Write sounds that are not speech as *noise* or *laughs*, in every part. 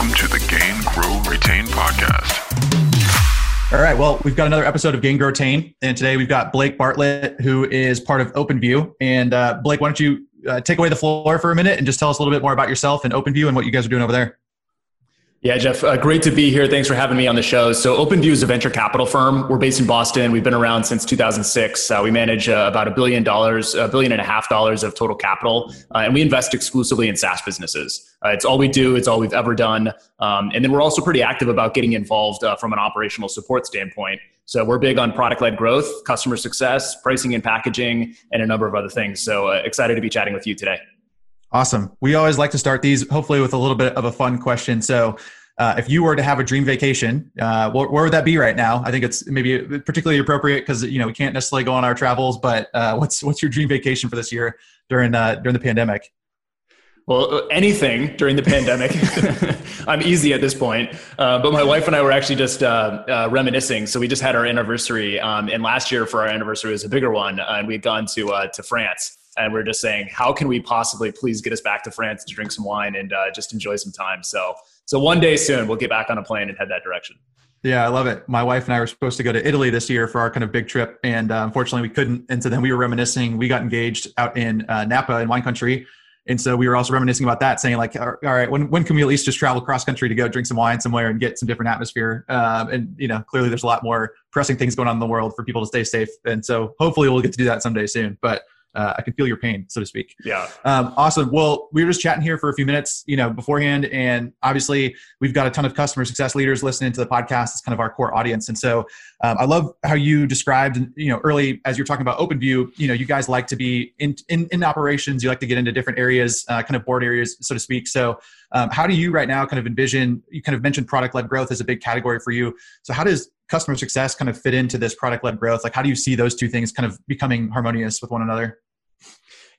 Welcome to the Gain, Grow, Retain podcast. All right. Well, we've got another episode of Gain, Grow, Retain, and today we've got Blake Bartlett, who is part of OpenView. And uh, Blake, why don't you uh, take away the floor for a minute and just tell us a little bit more about yourself and OpenView and what you guys are doing over there? Yeah, Jeff, uh, great to be here. Thanks for having me on the show. So, OpenView is a venture capital firm. We're based in Boston. We've been around since 2006. Uh, we manage uh, about a billion dollars, a billion and a half dollars of total capital, uh, and we invest exclusively in SaaS businesses. Uh, it's all we do. It's all we've ever done. Um, and then we're also pretty active about getting involved uh, from an operational support standpoint. So we're big on product-led growth, customer success, pricing and packaging, and a number of other things. So excited to be chatting with you today. Awesome. We always like to start these hopefully with a little bit of a fun question. So, uh, if you were to have a dream vacation, uh, where, where, would that be right now? I think it's maybe particularly appropriate because you know we can't necessarily go on our travels. But uh, what's what's your dream vacation for this year during uh, during the pandemic? Well, uh, anything during the pandemic. *laughs* I'm easy at this point. Uh, but my wife and I were actually just uh, uh, reminiscing. So we just had our anniversary, um, and last year for our anniversary was a bigger one, and we had gone to to France and we're just saying, how can we possibly please get us back to France to drink some wine and uh, just enjoy some time? So, so one day soon we'll get back on a plane and head that direction. Yeah, I love it. My wife and I were supposed to go to Italy this year for our kind of big trip, and uh, unfortunately we couldn't. And so then we were reminiscing. We got engaged out in uh, Napa in wine country, and so we were also reminiscing about that, saying like, all right, when when can we at least just travel cross country to go drink some wine somewhere and get some different atmosphere? Um, and you know, clearly there's a lot more pressing things going on in the world for people to stay safe, and so hopefully we'll get to do that someday soon. But uh, I can feel your pain, so to speak. Yeah. Um, awesome. Well, we were just chatting here for a few minutes, you know, beforehand, and obviously we've got a ton of customer success leaders listening to the podcast. It's kind of our core audience, and so um, I love how you described, you know, early as you're talking about OpenView. You know, you guys like to be in in, in operations. You like to get into different areas, uh, kind of board areas, so to speak. So, um, how do you right now kind of envision? You kind of mentioned product led growth as a big category for you. So, how does customer success kind of fit into this product led growth? Like, how do you see those two things kind of becoming harmonious with one another?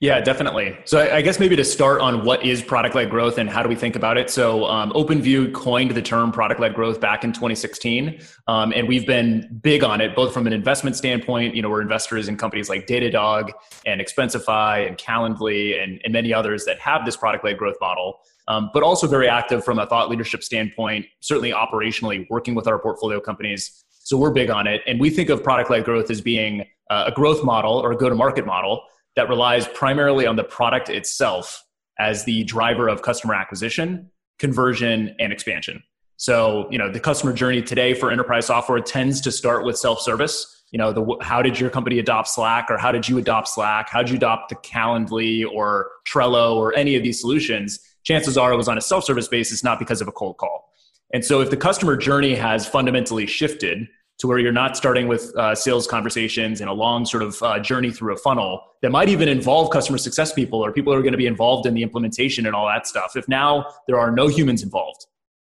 Yeah, definitely. So I guess maybe to start on what is product led growth and how do we think about it. So um, OpenView coined the term product led growth back in 2016, um, and we've been big on it both from an investment standpoint. You know, we're investors in companies like Datadog and Expensify and Calendly and, and many others that have this product led growth model. Um, but also very active from a thought leadership standpoint, certainly operationally working with our portfolio companies. So we're big on it, and we think of product led growth as being uh, a growth model or a go to market model that relies primarily on the product itself as the driver of customer acquisition, conversion, and expansion. So, you know, the customer journey today for enterprise software tends to start with self-service. You know, the how did your company adopt Slack, or how did you adopt Slack? How did you adopt the Calendly or Trello or any of these solutions? Chances are it was on a self-service basis, not because of a cold call. And so, if the customer journey has fundamentally shifted to where you're not starting with uh, sales conversations and a long sort of uh, journey through a funnel that might even involve customer success people or people who are going to be involved in the implementation and all that stuff. If now there are no humans involved,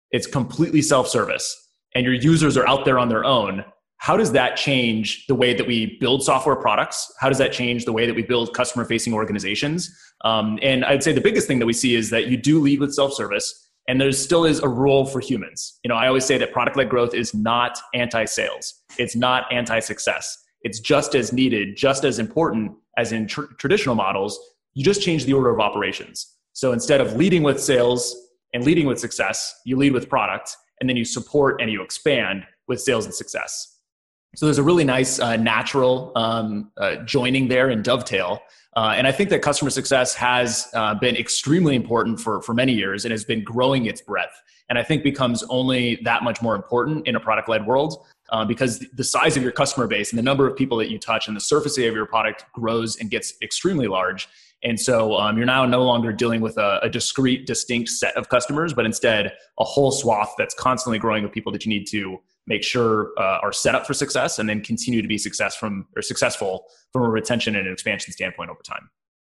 it's completely self service, and your users are out there on their own, how does that change the way that we build software products? How does that change the way that we build customer facing organizations? Um, and I'd say the biggest thing that we see is that you do lead with self service and there still is a role for humans. You know, I always say that product led growth is not anti sales, it's not anti success. It's just as needed, just as important as in tr- traditional models. You just change the order of operations. So instead of leading with sales and leading with success, you lead with product, and then you support and you expand with sales and success. So there's a really nice uh, natural um, uh, joining there and dovetail uh, and I think that customer success has uh, been extremely important for, for many years and has been growing its breadth. And I think becomes only that much more important in a product led world uh, because the size of your customer base and the number of people that you touch and the surface area of your product grows and gets extremely large. And so um, you're now no longer dealing with a, a discrete, distinct set of customers, but instead a whole swath that's constantly growing with people that you need to make sure uh, are set up for success and then continue to be success from or successful from a retention and an expansion standpoint over time.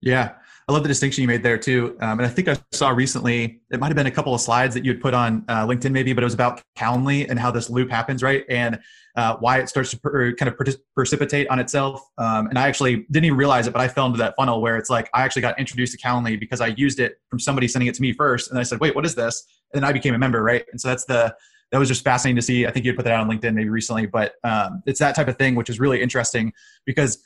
Yeah, I love the distinction you made there too. Um, and I think I saw recently it might have been a couple of slides that you had put on uh, LinkedIn maybe, but it was about Calendly and how this loop happens, right? And uh, why it starts to per, kind of precipitate on itself. Um, and I actually didn't even realize it, but I fell into that funnel where it's like I actually got introduced to Calendly because I used it from somebody sending it to me first, and I said, "Wait, what is this?" And then I became a member, right? And so that's the that was just fascinating to see. I think you put that out on LinkedIn maybe recently, but um, it's that type of thing which is really interesting because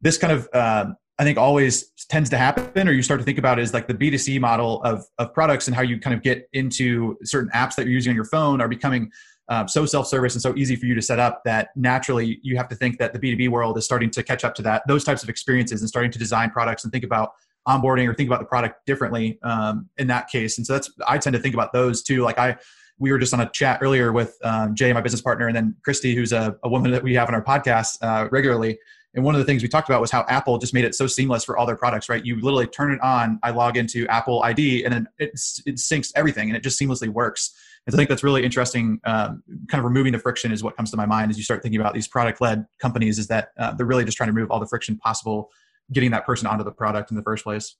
this kind of uh, I think always tends to happen, or you start to think about is like the B2C model of, of products and how you kind of get into certain apps that you're using on your phone are becoming um, so self-service and so easy for you to set up that naturally you have to think that the B2B world is starting to catch up to that, those types of experiences and starting to design products and think about onboarding or think about the product differently um, in that case. And so that's, I tend to think about those too. Like I, we were just on a chat earlier with um, Jay, my business partner, and then Christy, who's a, a woman that we have on our podcast uh, regularly. And one of the things we talked about was how Apple just made it so seamless for all their products, right? You literally turn it on, I log into Apple ID, and then it, it syncs everything and it just seamlessly works. And so I think that's really interesting. Um, kind of removing the friction is what comes to my mind as you start thinking about these product led companies, is that uh, they're really just trying to remove all the friction possible getting that person onto the product in the first place.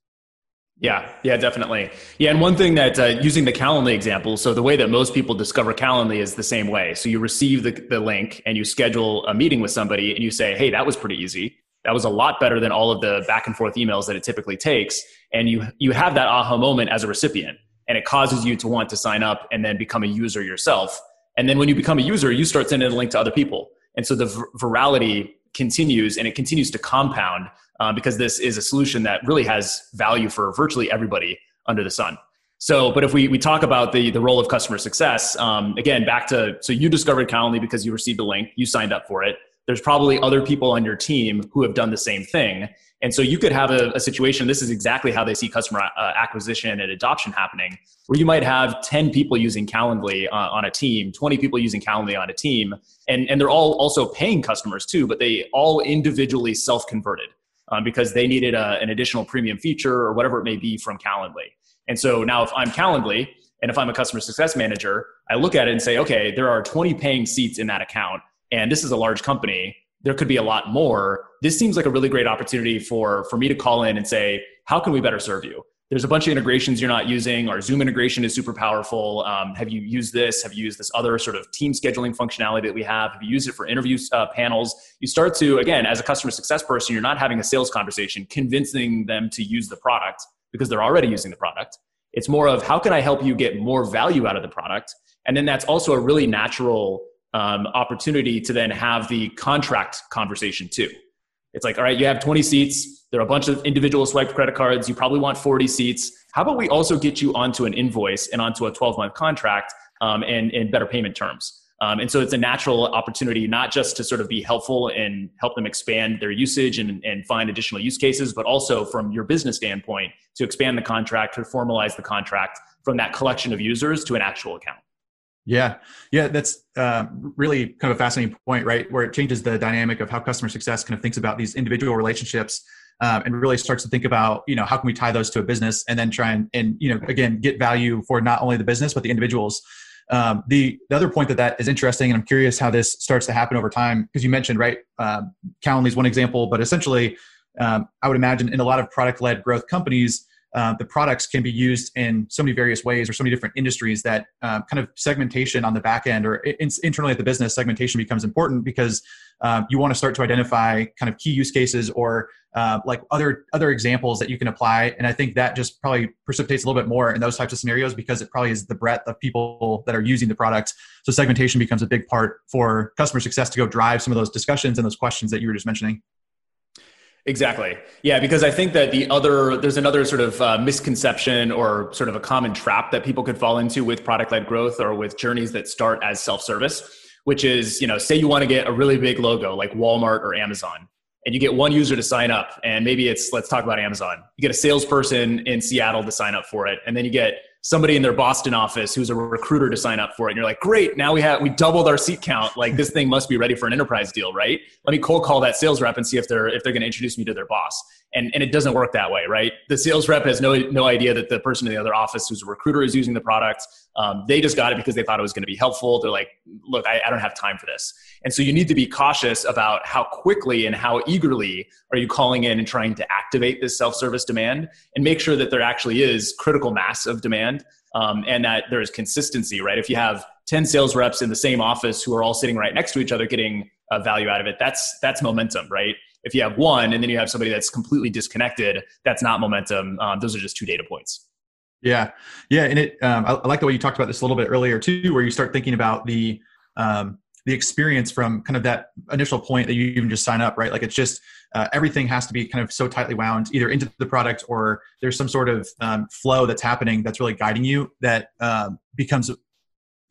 Yeah, yeah, definitely. Yeah, and one thing that uh, using the Calendly example, so the way that most people discover Calendly is the same way. So you receive the, the link and you schedule a meeting with somebody and you say, hey, that was pretty easy. That was a lot better than all of the back and forth emails that it typically takes. And you you have that aha moment as a recipient, and it causes you to want to sign up and then become a user yourself. And then when you become a user, you start sending a link to other people, and so the virality continues and it continues to compound uh, because this is a solution that really has value for virtually everybody under the sun. So, but if we, we talk about the, the role of customer success, um, again, back to, so you discovered Calendly because you received a link, you signed up for it. There's probably other people on your team who have done the same thing. And so you could have a, a situation, this is exactly how they see customer uh, acquisition and adoption happening, where you might have 10 people using Calendly uh, on a team, 20 people using Calendly on a team, and, and they're all also paying customers too, but they all individually self converted um, because they needed a, an additional premium feature or whatever it may be from Calendly. And so now if I'm Calendly and if I'm a customer success manager, I look at it and say, okay, there are 20 paying seats in that account, and this is a large company. There could be a lot more. This seems like a really great opportunity for, for me to call in and say, how can we better serve you? there's a bunch of integrations you're not using. Our Zoom integration is super powerful. Um, have you used this? Have you used this other sort of team scheduling functionality that we have? Have you used it for interview uh, panels? You start to, again, as a customer success person, you're not having a sales conversation, convincing them to use the product because they're already using the product. It's more of how can I help you get more value out of the product? And then that's also a really natural um, opportunity to then have the contract conversation too. It's like, all right, you have 20 seats there are a bunch of individual swiped credit cards. You probably want 40 seats. How about we also get you onto an invoice and onto a 12 month contract um, and, and better payment terms? Um, and so it's a natural opportunity not just to sort of be helpful and help them expand their usage and, and find additional use cases, but also from your business standpoint to expand the contract, to formalize the contract from that collection of users to an actual account. Yeah, yeah, that's uh, really kind of a fascinating point, right? Where it changes the dynamic of how customer success kind of thinks about these individual relationships um, and really starts to think about you know how can we tie those to a business and then try and and you know again get value for not only the business but the individuals um, the, the other point that that is interesting and i'm curious how this starts to happen over time because you mentioned right um, calendly is one example but essentially um, i would imagine in a lot of product led growth companies uh, the products can be used in so many various ways or so many different industries that uh, kind of segmentation on the back end or in, internally at the business segmentation becomes important because um, you want to start to identify kind of key use cases or uh, like other other examples that you can apply. And i think that just probably precipitates a little bit more in those types of scenarios because it probably is the breadth of people that are using the product. So segmentation becomes a big part for customer success to go drive some of those discussions and those questions that you were just mentioning Exactly. Yeah, because I think that the other, there's another sort of uh, misconception or sort of a common trap that people could fall into with product led growth or with journeys that start as self service, which is, you know, say you want to get a really big logo like Walmart or Amazon, and you get one user to sign up, and maybe it's, let's talk about Amazon. You get a salesperson in Seattle to sign up for it, and then you get somebody in their Boston office who's a recruiter to sign up for it. And you're like, great, now we have we doubled our seat count. Like this thing must be ready for an enterprise deal, right? Let me cold call that sales rep and see if they're if they're going to introduce me to their boss and, and it doesn't work that way, right? The sales rep has no, no idea that the person in the other office who's a recruiter is using the product. Um, they just got it because they thought it was going to be helpful. They're like, look, I, I don't have time for this. And so you need to be cautious about how quickly and how eagerly are you calling in and trying to activate this self-service demand and make sure that there actually is critical mass of demand um, and that there is consistency, right? If you have 10 sales reps in the same office who are all sitting right next to each other getting uh, value out of it, that's, that's momentum, right? If you have one and then you have somebody that's completely disconnected, that's not momentum. Um, those are just two data points. Yeah, yeah, and it. Um, I, I, like the way you talked about this a little bit earlier too, where you start thinking about the um, the experience from kind of that initial point that you even just sign up, right? Like it's just uh, everything has to be kind of so tightly wound either into the product or there's some sort of um, flow that's happening that's really guiding you that um, becomes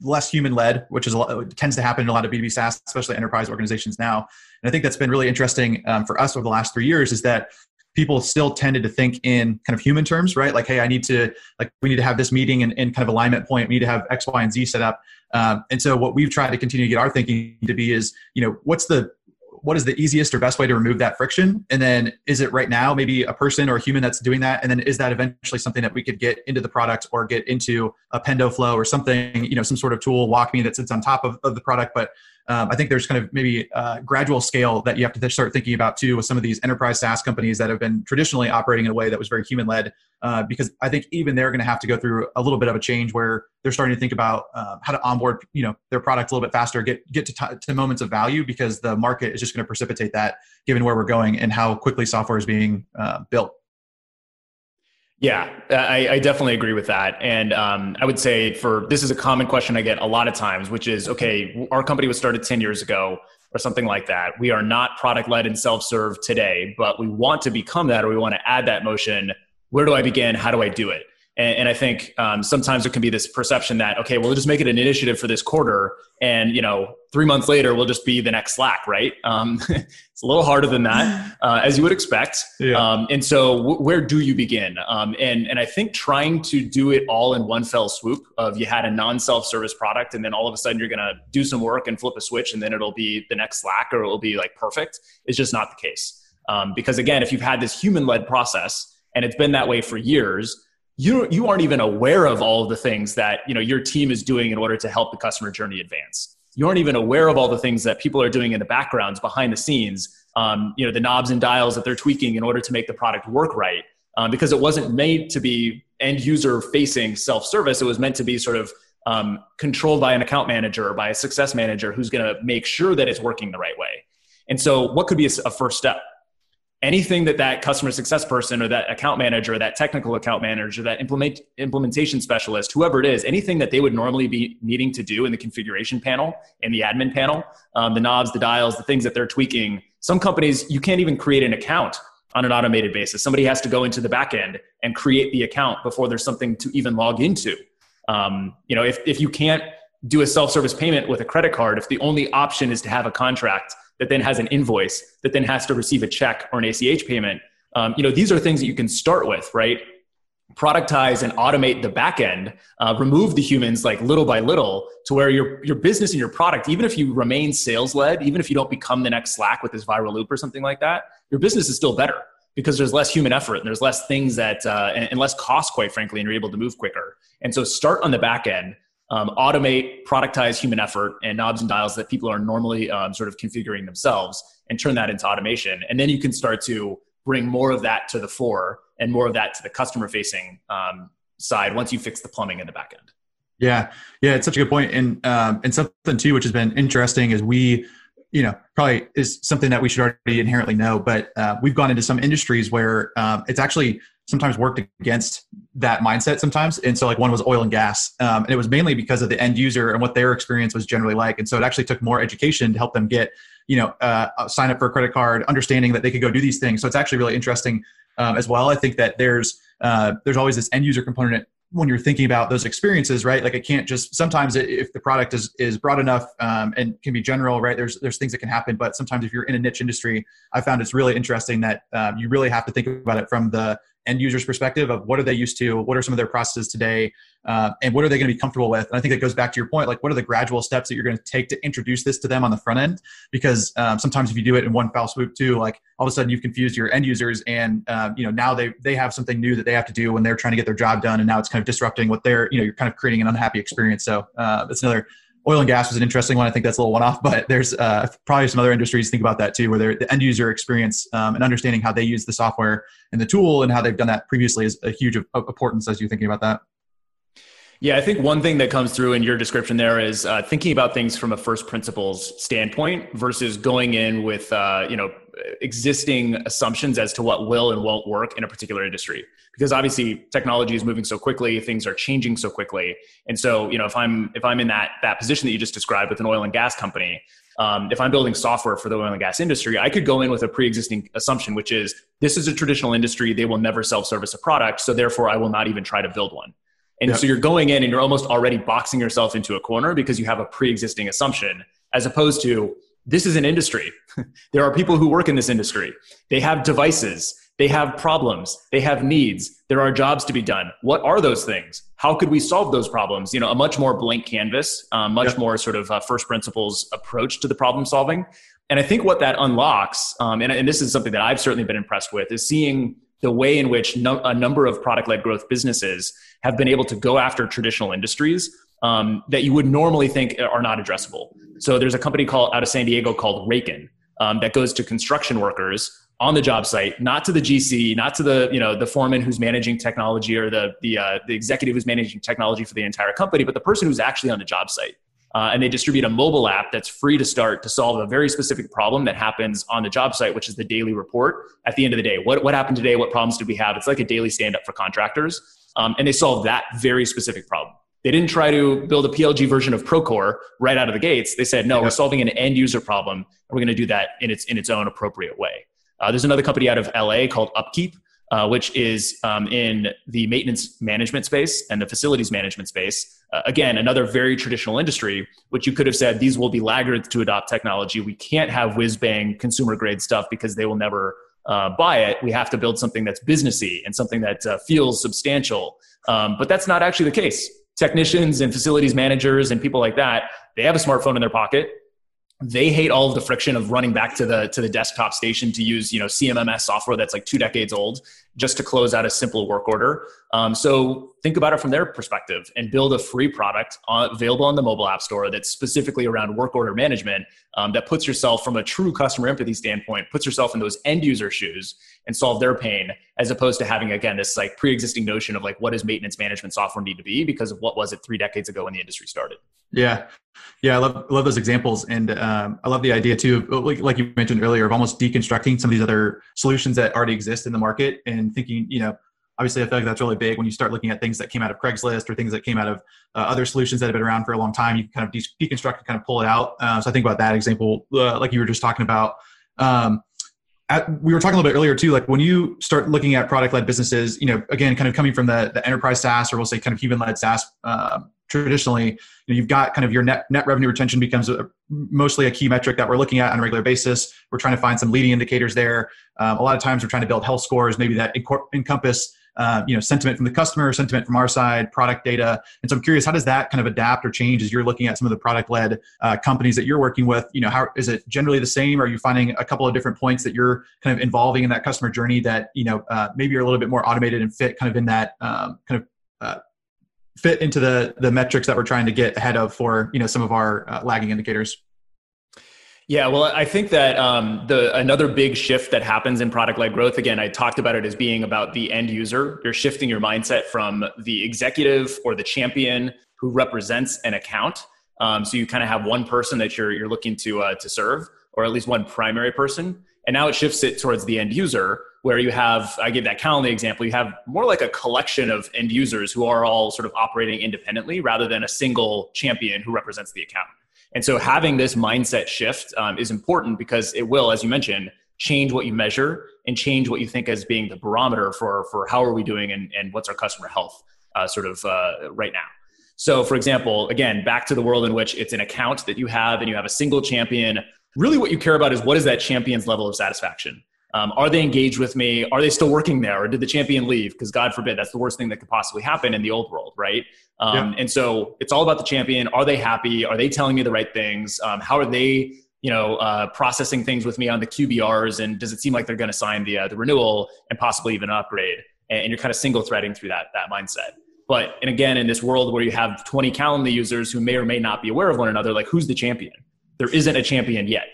less human led, which is a lot, tends to happen in a lot of B2B SaaS, especially enterprise organizations now. And I think that's been really interesting um, for us over the last three years is that people still tended to think in kind of human terms, right? Like, hey, I need to, like, we need to have this meeting and, and kind of alignment point. We need to have X, Y, and Z set up. Um, and so what we've tried to continue to get our thinking to be is, you know, what's the what is the easiest or best way to remove that friction and then is it right now maybe a person or a human that's doing that and then is that eventually something that we could get into the product or get into a pendo flow or something you know some sort of tool WalkMe that sits on top of, of the product but um, I think there's kind of maybe a gradual scale that you have to start thinking about too with some of these enterprise SaaS companies that have been traditionally operating in a way that was very human led. Uh, because I think even they're going to have to go through a little bit of a change where they're starting to think about uh, how to onboard, you know, their product a little bit faster, get get to, t- to moments of value because the market is just going to precipitate that, given where we're going and how quickly software is being uh, built. Yeah, I, I, definitely agree with that. And um, I would say for this is a common question I get a lot of times, which is okay, our company was started 10 years ago or something like that. We are not product led and self serve today, but we want to become that or we want to add that motion. Where do I begin? How do I do it? And, and I think um, sometimes there can be this perception that okay, well, we'll just make it an initiative for this quarter, and you know, three months later, we'll just be the next Slack, right? Um, *laughs* it's a little harder than that, *laughs* uh, as you would expect. Yeah. Um, and so, w- where do you begin? Um, and and I think trying to do it all in one fell swoop of you had a non-self-service product, and then all of a sudden you're going to do some work and flip a switch, and then it'll be the next Slack or it'll be like perfect is just not the case. Um, because again, if you've had this human-led process and it's been that way for years you you aren't even aware of all of the things that you know your team is doing in order to help the customer journey advance. You aren't even aware of all the things that people are doing in the backgrounds behind the scenes. Um, you know the knobs and dials that they're tweaking in order to make the product work right. Um, because it wasn't made to be end user facing self service. It was meant to be sort of um, controlled by an account manager or by a success manager who's going to make sure that it's working the right way. And so, what could be a, a first step? Anything that that customer success person or that account manager, or that technical account manager, that implement, implementation specialist, whoever it is, anything that they would normally be needing to do in the configuration panel in the admin panel, um, the knobs, the dials, the things that they're tweaking. Some companies, you can't even create an account on an automated basis. Somebody has to go into the back end and create the account before there's something to even log into. Um, you know, if, if you can't do a self-service payment with a credit card, if the only option is to have a contract that then has an invoice that then has to receive a check or an ACH payment. Um, you know, these are things that you can start with, right? Productize and automate the back end, uh, remove the humans like little by little to where your, your business and your product, even if you remain sales led, even if you don't become the next Slack with this viral loop or something like that, your business is still better because there's less human effort and there's less things that, uh, and, and less cost, quite frankly, and you're able to move quicker. And so start on the back end um, automate, productize human effort and knobs and dials that people are normally um, sort of configuring themselves and turn that into automation. And then you can start to bring more of that to the fore and more of that to the customer facing um, side once you fix the plumbing in the back end. Yeah, yeah, it's such a good point. And um, and something too, which has been interesting, is we, you know, probably is something that we should already inherently know. But uh, we've gone into some industries where um, it's actually sometimes worked against that mindset sometimes. And so like one was oil and gas. Um, and it was mainly because of the end user and what their experience was generally like. And so it actually took more education to help them get, you know, uh, sign up for a credit card, understanding that they could go do these things. So it's actually really interesting um, as well. I think that there's, uh, there's always this end user component when you're thinking about those experiences, right? Like it can't just sometimes if the product is is broad enough um, and can be general, right? There's there's things that can happen, but sometimes if you're in a niche industry, I found it's really interesting that um, you really have to think about it from the end users perspective of what are they used to what are some of their processes today uh, and what are they going to be comfortable with? And i think it goes back to your point like what are the gradual steps that you're going to take to introduce this to them on the front end? Because um, sometimes if you do it in one foul swoop too like all of a sudden you've confused your end users and uh, you know now they they have something new that they have to do when they're trying to get their job done and now it's kind of disrupting what they're you know you're kind of creating an unhappy experience. So uh, that's another oil and gas was an interesting one. I think that's a little one off, but there's uh, probably some other industries think about that too, where the end user experience um, and understanding how they use the software and the tool and how they've done that previously is a huge importance as you're thinking about that. Yeah, I think one thing that comes through in your description there is uh, thinking about things from a first principles standpoint versus going in with uh, you know existing assumptions as to what will and won't work in a particular industry. Because obviously technology is moving so quickly things are changing so quickly. And so you know if i'm if i'm in that that position that you just described with an oil and gas company um, if I'm building software for the oil and gas industry, I could go in with a pre-existing assumption, which is this is a traditional industry; they will never self-service a product, so therefore I will not even try to build one. And yep. so you're going in and you're almost already boxing yourself into a corner because you have a pre-existing assumption, as opposed to this is an industry. *laughs* there are people who work in this industry. They have devices. They have problems. They have needs. There are jobs to be done. What are those things? How could we solve those problems? You know, a much more blank canvas, um, much yep. more sort of uh, first principles approach to the problem solving. And I think what that unlocks, um, and, and this is something that I've certainly been impressed with, is seeing the way in which no, a number of product led growth businesses have been able to go after traditional industries um, that you would normally think are not addressable. So there's a company called out of San Diego called Raken um, that goes to construction workers on the job site, not to the GC, not to the you know the foreman who's managing technology or the the uh, the executive who's managing technology for the entire company, but the person who's actually on the job site. Uh, and they distribute a mobile app that's free to start to solve a very specific problem that happens on the job site, which is the daily report at the end of the day. What, what happened today? What problems did we have? It's like a daily stand up for contractors. Um, and they solve that very specific problem. They didn't try to build a PLG version of Procore right out of the gates. They said, no, we're solving an end user problem, and we're going to do that in its, in its own appropriate way. Uh, there's another company out of LA called Upkeep, uh, which is um, in the maintenance management space and the facilities management space. Uh, again, another very traditional industry, which you could have said these will be laggards to adopt technology. We can't have whiz bang consumer grade stuff because they will never uh, buy it. We have to build something that's businessy and something that uh, feels substantial. Um, but that's not actually the case. Technicians and facilities managers and people like that, they have a smartphone in their pocket they hate all of the friction of running back to the to the desktop station to use you know CMMS software that's like two decades old just to close out a simple work order. Um, so think about it from their perspective and build a free product on, available on the mobile app store that's specifically around work order management um, that puts yourself from a true customer empathy standpoint, puts yourself in those end user shoes and solve their pain as opposed to having again this like pre-existing notion of like what does maintenance management software need to be because of what was it three decades ago when the industry started. Yeah, yeah, I love love those examples, and um, I love the idea too, like, like you mentioned earlier, of almost deconstructing some of these other solutions that already exist in the market and thinking, you know, obviously I feel like that's really big when you start looking at things that came out of Craigslist or things that came out of uh, other solutions that have been around for a long time. You can kind of de- deconstruct and kind of pull it out. Uh, so I think about that example, uh, like you were just talking about. Um, at, we were talking a little bit earlier too, like when you start looking at product-led businesses, you know, again, kind of coming from the, the enterprise SaaS or we'll say kind of human-led SaaS uh, traditionally, you know, you've got kind of your net net revenue retention becomes a, mostly a key metric that we're looking at on a regular basis. We're trying to find some leading indicators there. Um, a lot of times, we're trying to build health scores, maybe that encompass. Uh, you know, sentiment from the customer, sentiment from our side, product data, and so I'm curious, how does that kind of adapt or change as you're looking at some of the product-led uh, companies that you're working with? You know, how is it generally the same? Are you finding a couple of different points that you're kind of involving in that customer journey that you know uh, maybe are a little bit more automated and fit kind of in that um, kind of uh, fit into the the metrics that we're trying to get ahead of for you know some of our uh, lagging indicators yeah, well, I think that um, the another big shift that happens in product-led growth. Again, I talked about it as being about the end user. You're shifting your mindset from the executive or the champion who represents an account. Um, so you kind of have one person that you're you're looking to uh, to serve, or at least one primary person, and now it shifts it towards the end user where you have i gave that calendar example you have more like a collection of end users who are all sort of operating independently rather than a single champion who represents the account. And so having this mindset shift um, is important because it will as you mentioned change what you measure and change what you think as being the barometer for for how are we doing and, and what's our customer health uh, sort of uh, right now. So for example again back to the world in which it's an account that you have and you have a single champion really what you care about is what is that champion's level of satisfaction um, are they engaged with me? Are they still working there? Or did the champion leave? Because God forbid, that's the worst thing that could possibly happen in the old world, right? Um, yeah. And so it's all about the champion. Are they happy? Are they telling me the right things? Um, how are they, you know, uh, processing things with me on the QBRs? And does it seem like they're going to sign the uh, the renewal and possibly even upgrade? And, and you're kind of single threading through that that mindset. But and again, in this world where you have 20 Calendly users who may or may not be aware of one another, like who's the champion? There isn't a champion yet.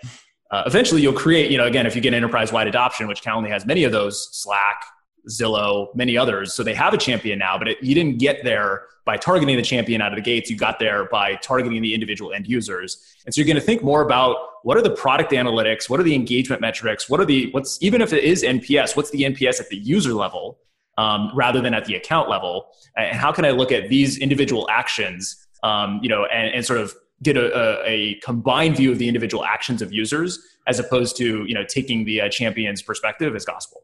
Uh, eventually, you'll create, you know, again, if you get enterprise wide adoption, which Calendly has many of those, Slack, Zillow, many others. So they have a champion now, but it, you didn't get there by targeting the champion out of the gates. You got there by targeting the individual end users. And so you're going to think more about what are the product analytics, what are the engagement metrics, what are the what's even if it is NPS, what's the NPS at the user level um, rather than at the account level, and how can I look at these individual actions, um, you know, and, and sort of get a, a, combined view of the individual actions of users as opposed to you know taking the uh, champion's perspective as gospel.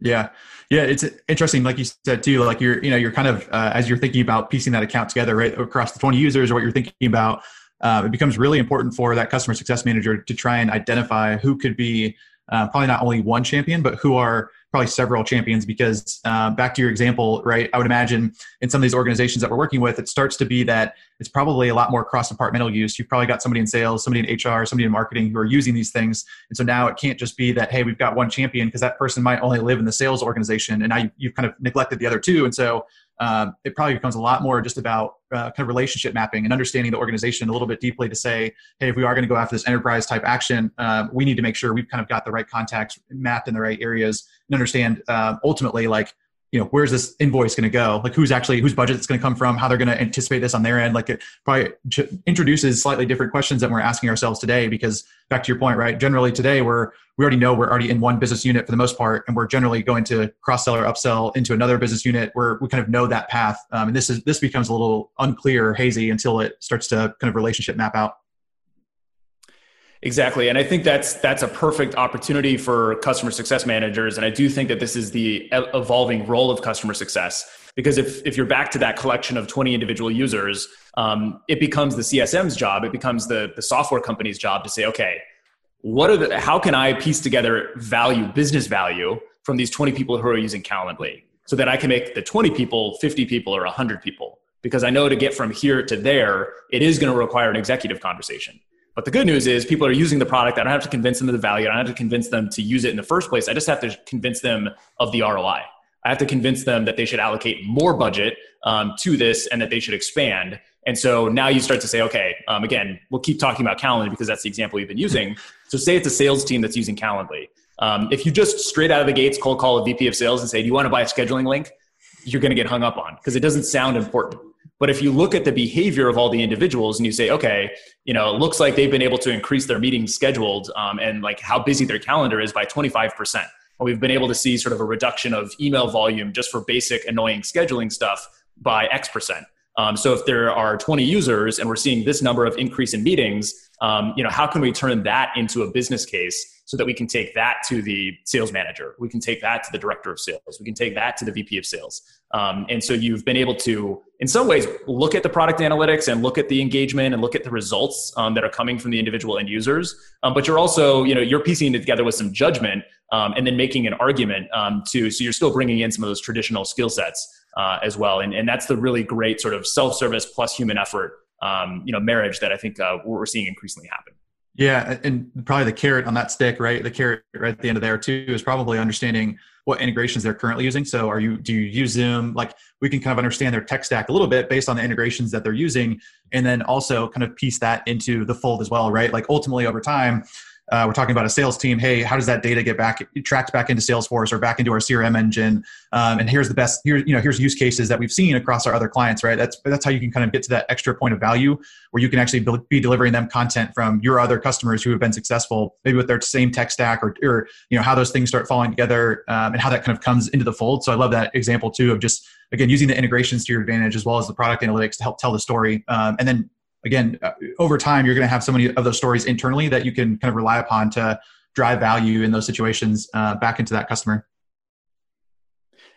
Yeah, yeah, it's interesting, like you said too. Like you're, you know, you're kind of uh, as you're thinking about piecing that account together, right, across the 20 users, or what you're thinking about. Uh, it becomes really important for that customer success manager to try and identify who could be uh, probably not only one champion, but who are probably several champions because uh, back to your example right i would imagine in some of these organizations that we're working with it starts to be that it's probably a lot more cross departmental use. You've probably got somebody in sales somebody in hr somebody in marketing who are using these things. And so now it can't just be that hey we've got one champion because that person might only live in the sales organization and now you, you've kind of neglected the other two. And so um, it probably becomes a lot more just about uh, kind of relationship mapping and understanding the organization a little bit deeply to say, hey, if we are going to go after this enterprise type action, um, we need to make sure we've kind of got the right contacts mapped in the right areas and understand um, ultimately like you know where's this invoice going to go? Like who's actually whose budget it's going to come from? How they're going to anticipate this on their end? Like it probably introduces slightly different questions that we're asking ourselves today because back to your point right? Generally today we're we already know we're already in one business unit for the most part and we're generally going to cross sell or upsell into another business unit where we kind of know that path. Um, and this is this becomes a little unclear hazy until it starts to kind of relationship map out Exactly. And I think that's that's a perfect opportunity for customer success managers. And I do think that this is the evolving role of customer success. Because if, if you're back to that collection of 20 individual users, um, it becomes the CSM's job, it becomes the, the software company's job to say, okay, what are the how can I piece together value, business value from these 20 people who are using Calendly so that I can make the 20 people, 50 people, or 100 people? Because I know to get from here to there, it is going to require an executive conversation. But the good news is people are using the product. I don't have to convince them of the value. I don't have to convince them to use it in the first place. I just have to convince them of the ROI. I have to convince them that they should allocate more budget um, to this and that they should expand. And so now you start to say, okay, um, again, we'll keep talking about Calendly because that's the example we've been using. *laughs* So say it's a sales team that's using Calendly. Um, if you just straight out of the gates cold call a VP of sales and say, do you want to buy a scheduling link? You're going to get hung up on because it doesn't sound important. But if you look at the behavior of all the individuals and you say, okay, you know, it looks like they've been able to increase their meetings scheduled um, and like how busy their calendar is by 25%. And we've been able to see sort of a reduction of email volume just for basic annoying scheduling stuff by X percent. Um, so if there are 20 users and we're seeing this number of increase in meetings, um, you know, how can we turn that into a business case so that we can take that to the sales manager, we can take that to the director of sales, we can take that to the VP of sales. Um, and so you've been able to, in some ways, look at the product analytics and look at the engagement and look at the results um, that are coming from the individual end users. Um, but you're also, you know, you're piecing it together with some judgment um, and then making an argument um, to. So you're still bringing in some of those traditional skill sets uh, as well, and and that's the really great sort of self-service plus human effort, um, you know, marriage that I think uh, we're seeing increasingly happen. Yeah, and probably the carrot on that stick, right? The carrot right at the end of there too is probably understanding what integrations they're currently using. So, are you do you use Zoom? Like, we can kind of understand their tech stack a little bit based on the integrations that they're using, and then also kind of piece that into the fold as well, right? Like, ultimately over time, uh, we're talking about a sales team. Hey, how does that data get back tracked back into Salesforce or back into our CRM engine? Um, and here's the best. Here, you know, here's use cases that we've seen across our other clients. Right. That's that's how you can kind of get to that extra point of value where you can actually be delivering them content from your other customers who have been successful, maybe with their same tech stack or, or you know how those things start falling together um, and how that kind of comes into the fold. So I love that example too of just again using the integrations to your advantage as well as the product analytics to help tell the story um, and then again, uh, over time, you're going to have so many of those stories internally that you can kind of rely upon to drive value in those situations uh, back into that customer.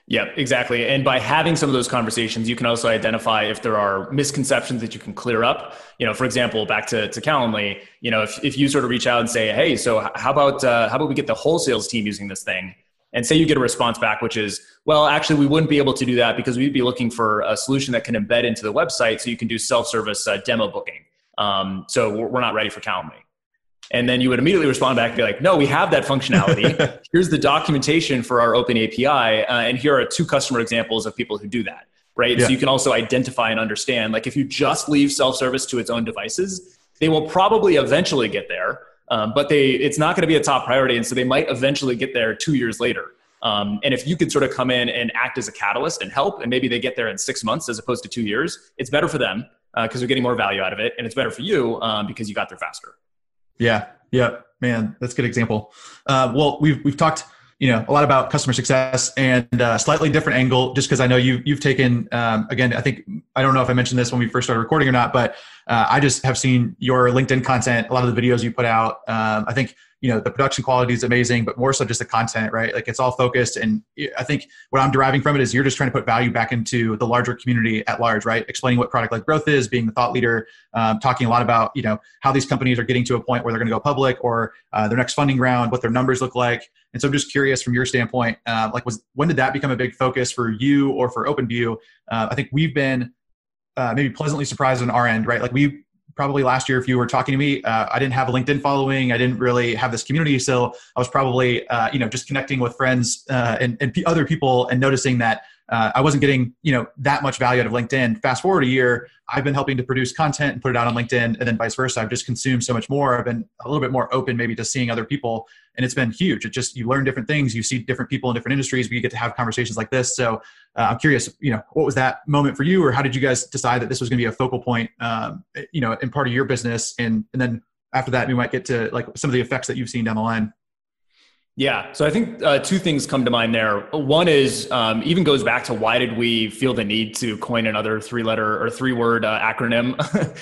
Yeah, exactly. And by having some of those conversations, you can also identify if there are misconceptions that you can clear up. You know, for example, back to, to Calendly, you know, if, if you sort of reach out and say, hey, so how about, uh, how about we get the whole sales team using this thing? And say you get a response back which is well actually we wouldn't be able to do that because we'd be looking for a solution that can embed into the website so you can do self-service uh, demo booking. Um, so we're not ready for calendly. And then you would immediately respond back and be like no we have that functionality. *laughs* Here's the documentation for our open api uh, and here are two customer examples of people who do that right? Yeah. so you can also identify and understand like if you just leave self-service to its own devices they will probably eventually get there um, but they it's not going to be a top priority, and so they might eventually get there two years later. Um, and if you could sort of come in and act as a catalyst and help, and maybe they get there in six months as opposed to two years, it's better for them because uh, they're getting more value out of it, and it's better for you um, because you got there faster. Yeah, yeah, man, that's a good example. Uh, well, we've we've talked you know a lot about customer success and uh, slightly different angle just because i know you you've taken um, again i think i don't know if i mentioned this when we first started recording or not but uh, i just have seen your linkedin content a lot of the videos you put out. Um, i think you know the production quality is amazing but more so just the content right? Like it's all focused and i think what i'm deriving from it is you're just trying to put value back into the larger community at large right? Explaining what product led growth is being the thought leader um, talking a lot about you know how these companies are getting to a point where they're going to go public or uh, their next funding round what their numbers look like. And so i'm just curious from your standpoint uh, like was when did that become a big focus for you or for openview? Uh, i think we've been uh, maybe pleasantly surprised on our end right? Like we probably last year if you were talking to me uh, i didn't have a linkedin following. I didn't really have this community so i was probably uh, you know just connecting with friends uh, and, and p- other people and noticing that uh, I wasn't getting you know that much value out of LinkedIn. Fast forward a year, I've been helping to produce content and put it out on LinkedIn, and then vice versa. I've just consumed so much more. I've been a little bit more open, maybe to seeing other people, and it's been huge. It just you learn different things, you see different people in different industries. We get to have conversations like this. So uh, I'm curious, you know, what was that moment for you, or how did you guys decide that this was going to be a focal point, um, you know, in part of your business, and and then after that we might get to like some of the effects that you've seen down the line. Yeah, so I think uh, two things come to mind there. One is um, even goes back to why did we feel the need to coin another three-letter or three-word uh, acronym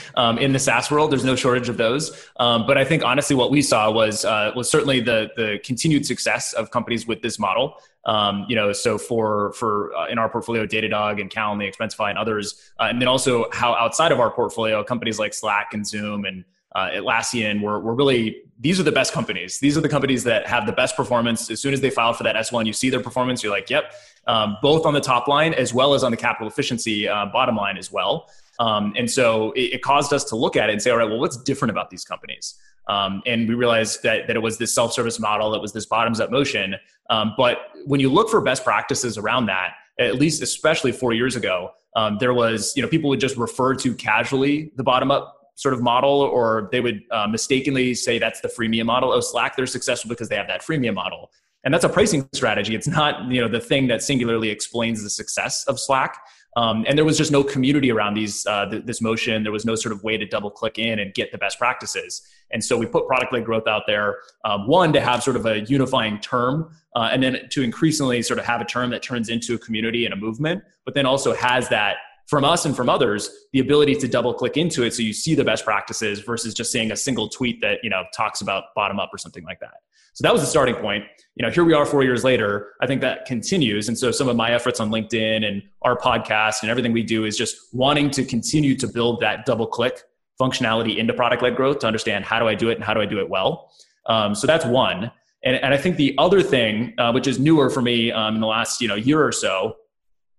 *laughs* um, in the SaaS world? There's no shortage of those, um, but I think honestly, what we saw was uh, was certainly the the continued success of companies with this model. Um, you know, so for for uh, in our portfolio, Datadog and Calendly, Expensify, and others, uh, and then also how outside of our portfolio, companies like Slack and Zoom and uh, Atlassian were, were really these are the best companies. These are the companies that have the best performance. As soon as they file for that S1, you see their performance. You're like, yep, um, both on the top line as well as on the capital efficiency uh, bottom line as well. Um, and so it, it, caused us to look at it and say, all right, well, what's different about these companies? Um, and we realized that, that it was this self-service model, it was this bottoms-up motion. Um, but when you look for best practices around that, at least especially four years ago, um, there was, you know, people would just refer to casually the bottom-up sort of model, or they would uh, mistakenly say that's the freemium model. Oh, Slack, they're successful because they have that freemium model. And that's a pricing strategy. It's not you know the thing that singularly explains the success of Slack. Um, and there was just no community around these uh, th- this motion. There was no sort of way to double click in and get the best practices. And so we put product led growth out there. Um, one to have sort of a unifying term, uh, and then to increasingly sort of have a term that turns into a community and a movement, but then also has that from us and from others the ability to double click into it so you see the best practices versus just seeing a single tweet that you know talks about bottom up or something like that. So that was the starting point. You know here we are four years later. I think that continues. And so some of my efforts on linkedin and our podcast and everything we do is just wanting to continue to build that double click functionality into product led growth to understand how do i do it and how do i do it well. Um, so that's one. And, and i think the other thing uh, which is newer for me um, in the last you know year or so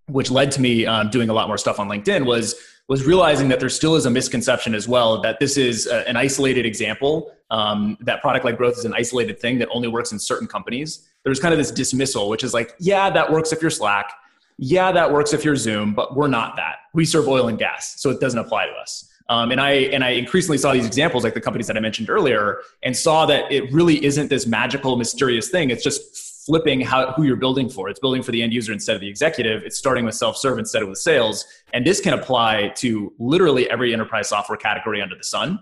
which led to me um, doing a lot more stuff on LinkedIn, was was realizing that there still is a misconception as well that this is a, an isolated example, um, that product led growth is an isolated thing that only works in certain companies. There's kind of this dismissal, which is like, yeah, that works if you're Slack. Yeah, that works if you're Zoom, but we're not that. We serve oil and gas, so it doesn't apply to us. Um, and I and I increasingly saw these examples, like the companies that I mentioned earlier, and saw that it really isn't this magical, mysterious thing. It's just flipping how, who you're building for. It's building for the end user instead of the executive. It's starting with self-serve instead of with sales. And this can apply to literally every enterprise software category under the sun.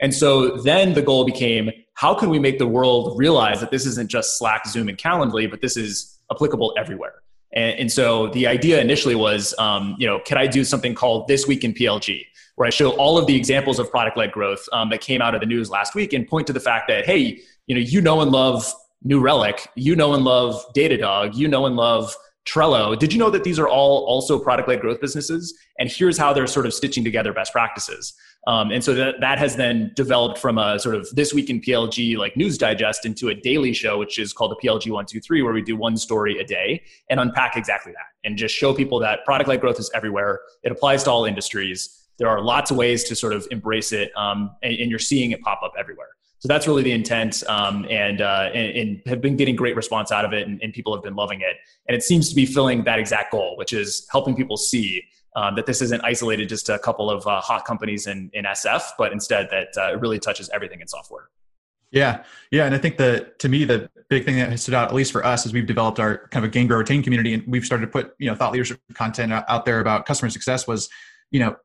And so then the goal became, how can we make the world realize that this isn't just Slack, Zoom, and Calendly, but this is applicable everywhere? And, and so the idea initially was, um, you know, can I do something called This Week in PLG? Where I show all of the examples of product-led growth um, that came out of the news last week and point to the fact that, hey, you know, you know and love New Relic, you know and love Datadog, you know and love Trello. Did you know that these are all also product led growth businesses? And here's how they're sort of stitching together best practices. Um, and so that, that has then developed from a sort of this week in PLG like news digest into a daily show, which is called the PLG 123, where we do one story a day and unpack exactly that and just show people that product led growth is everywhere. It applies to all industries. There are lots of ways to sort of embrace it, um, and, and you're seeing it pop up everywhere. So that's really the intent, um, and, uh, and, and have been getting great response out of it, and, and, people have been loving it. And it seems to be filling that exact goal, which is helping people see um, that this isn't isolated just to a couple of uh, hot companies in, in SF, but instead that uh, it really touches everything in software. Yeah, yeah, and I think that to me the big thing that has stood out, at least for us, is we've developed our kind of a gain, grow, retain community, and we've started to put you know thought leadership content out there about customer success. Was you know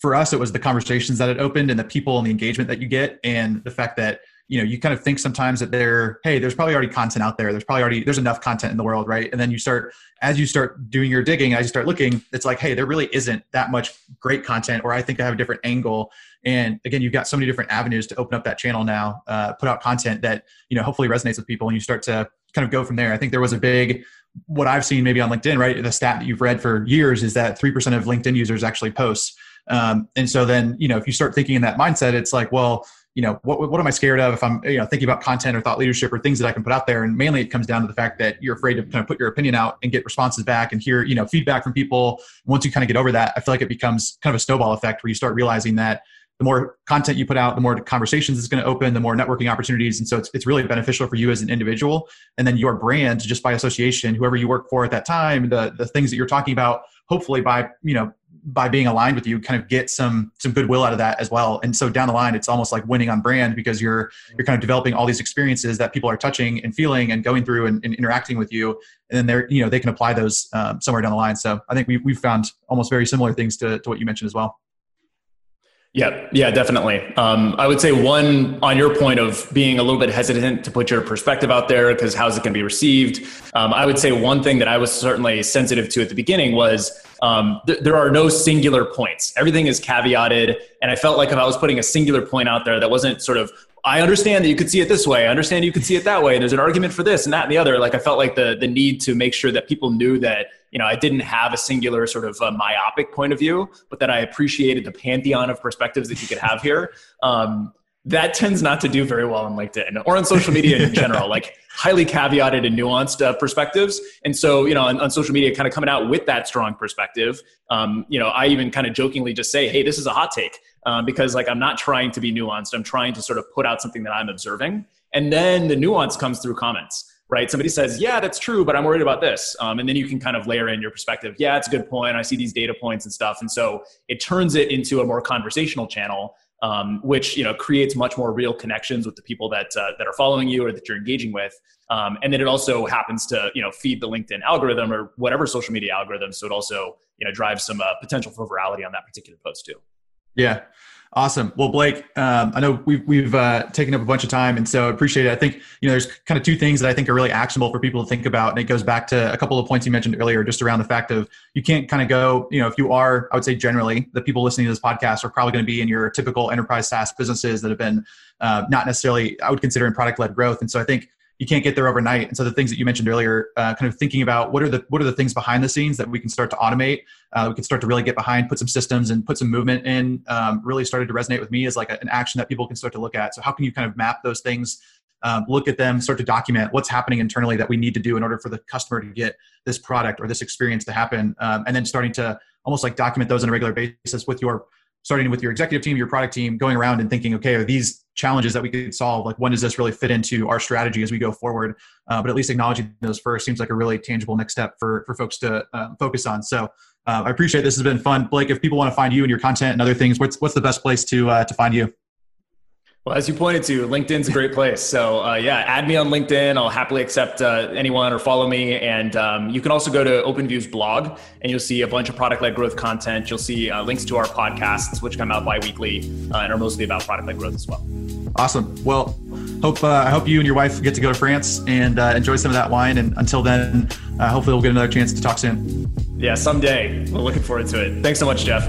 for us it was the conversations that it opened and the people and the engagement that you get and the fact that you know you kind of think sometimes that there hey there's probably already content out there. There's probably already there's enough content in the world right? And then you start as you start doing your digging as you start looking it's like hey there really isn't that much great content or i think i have a different angle. And again you've got so many different avenues to open up that channel now uh, put out content that you know hopefully resonates with people and you start to kind of go from there. I think there was a big what i've seen maybe on linkedin right? The stat that you've read for years is that 3% of linkedin users actually post um, and so then you know if you start thinking in that mindset it's like well you know what, what am i scared of if i'm you know thinking about content or thought leadership or things that i can put out there? And mainly it comes down to the fact that you're afraid to kind of put your opinion out and get responses back and hear you know feedback from people. Once you kind of get over that i feel like it becomes kind of a snowball effect where you start realizing that the more content you put out the more conversations it's going to open the more networking opportunities. And so it's, it's really beneficial for you as an individual and then your brand just by association whoever you work for at that time the the things that you're talking about hopefully by you know by being aligned with you kind of get some some goodwill out of that as well. And so down the line it's almost like winning on brand because you're you're kind of developing all these experiences that people are touching and feeling and going through and, and interacting with you. And then they're you know they can apply those um, somewhere down the line. So i think we, we've found almost very similar things to, to what you mentioned as well yeah, yeah, definitely. Um, I would say one on your point of being a little bit hesitant to put your perspective out there because how's it going to be received. Um, I would say one thing that I was certainly sensitive to at the beginning was um, th- there are no singular points. Everything is caveated, and I felt like if I was putting a singular point out there that wasn't sort of I understand that you could see it this way. I understand you could see it that way. And there's an argument for this and that and the other. Like I felt like the the need to make sure that people knew that you know I didn't have a singular sort of uh, myopic point of view, but that I appreciated the pantheon of perspectives that you could have here. Um, that tends not to do very well on LinkedIn or on social media in general, like highly caveated and nuanced uh, perspectives. And so, you know, on, on, social media, kind of coming out with that strong perspective, um, you know, I even kind of jokingly just say, hey, this is a hot take um, because like I'm not trying to be nuanced. I'm trying to sort of put out something that I'm observing. And then the nuance comes through comments right? Somebody says, yeah, that's true, but I'm worried about this. Um, and then you can kind of layer in your perspective. Yeah, it's a good point. I see these data points and stuff. And so it turns it into a more conversational channel um, which you know creates much more real connections with the people that uh, that are following you or that you're engaging with. Um, and then it also happens to you know feed the LinkedIn algorithm or whatever social media algorithm, so it also you know drives some uh, potential for virality on that particular post too. Yeah, Awesome. Well, Blake, um, I know we've, we've uh, taken up a bunch of time, and so I appreciate it. I think you know there's kind of two things that I think are really actionable for people to think about, and it goes back to a couple of points you mentioned earlier, just around the fact of you can't kind of go, you know, if you are, I would say generally, the people listening to this podcast are probably going to be in your typical enterprise SaaS businesses that have been uh, not necessarily, I would consider in product led growth, and so I think you can't get there overnight. And so the things that you mentioned earlier, uh, kind of thinking about what are the what are the things behind the scenes that we can start to automate, uh, we can start to really get behind, put some systems and put some movement in. Um, really started to resonate with me as like a, an action that people can start to look at. So how can you kind of map those things? Um, look at them, start to document what's happening internally that we need to do in order for the customer to get this product or this experience to happen, um, and then starting to almost like document those on a regular basis with your starting with your executive team, your product team, going around and thinking, okay, are these challenges that we could solve? Like, when does this really fit into our strategy as we go forward? Uh, but at least acknowledging those first seems like a really tangible next step for for folks to uh, focus on. So. Uh, I appreciate this has been fun, Blake. If people want to find you and your content and other things, what's what's the best place to uh, to find you? Well, as you pointed to, LinkedIn's a great place. So, uh, yeah, add me on LinkedIn. I'll happily accept uh, anyone or follow me. And um, you can also go to OpenView's blog and you'll see a bunch of product led growth content. You'll see uh, links to our podcasts, which come out bi weekly uh, and are mostly about product led growth as well. Awesome. Well, hope uh, I hope you and your wife get to go to France and uh, enjoy some of that wine. And until then, hopefully, we'll get another chance to talk soon. Yeah, someday. We're looking forward to it. Thanks so much, Jeff.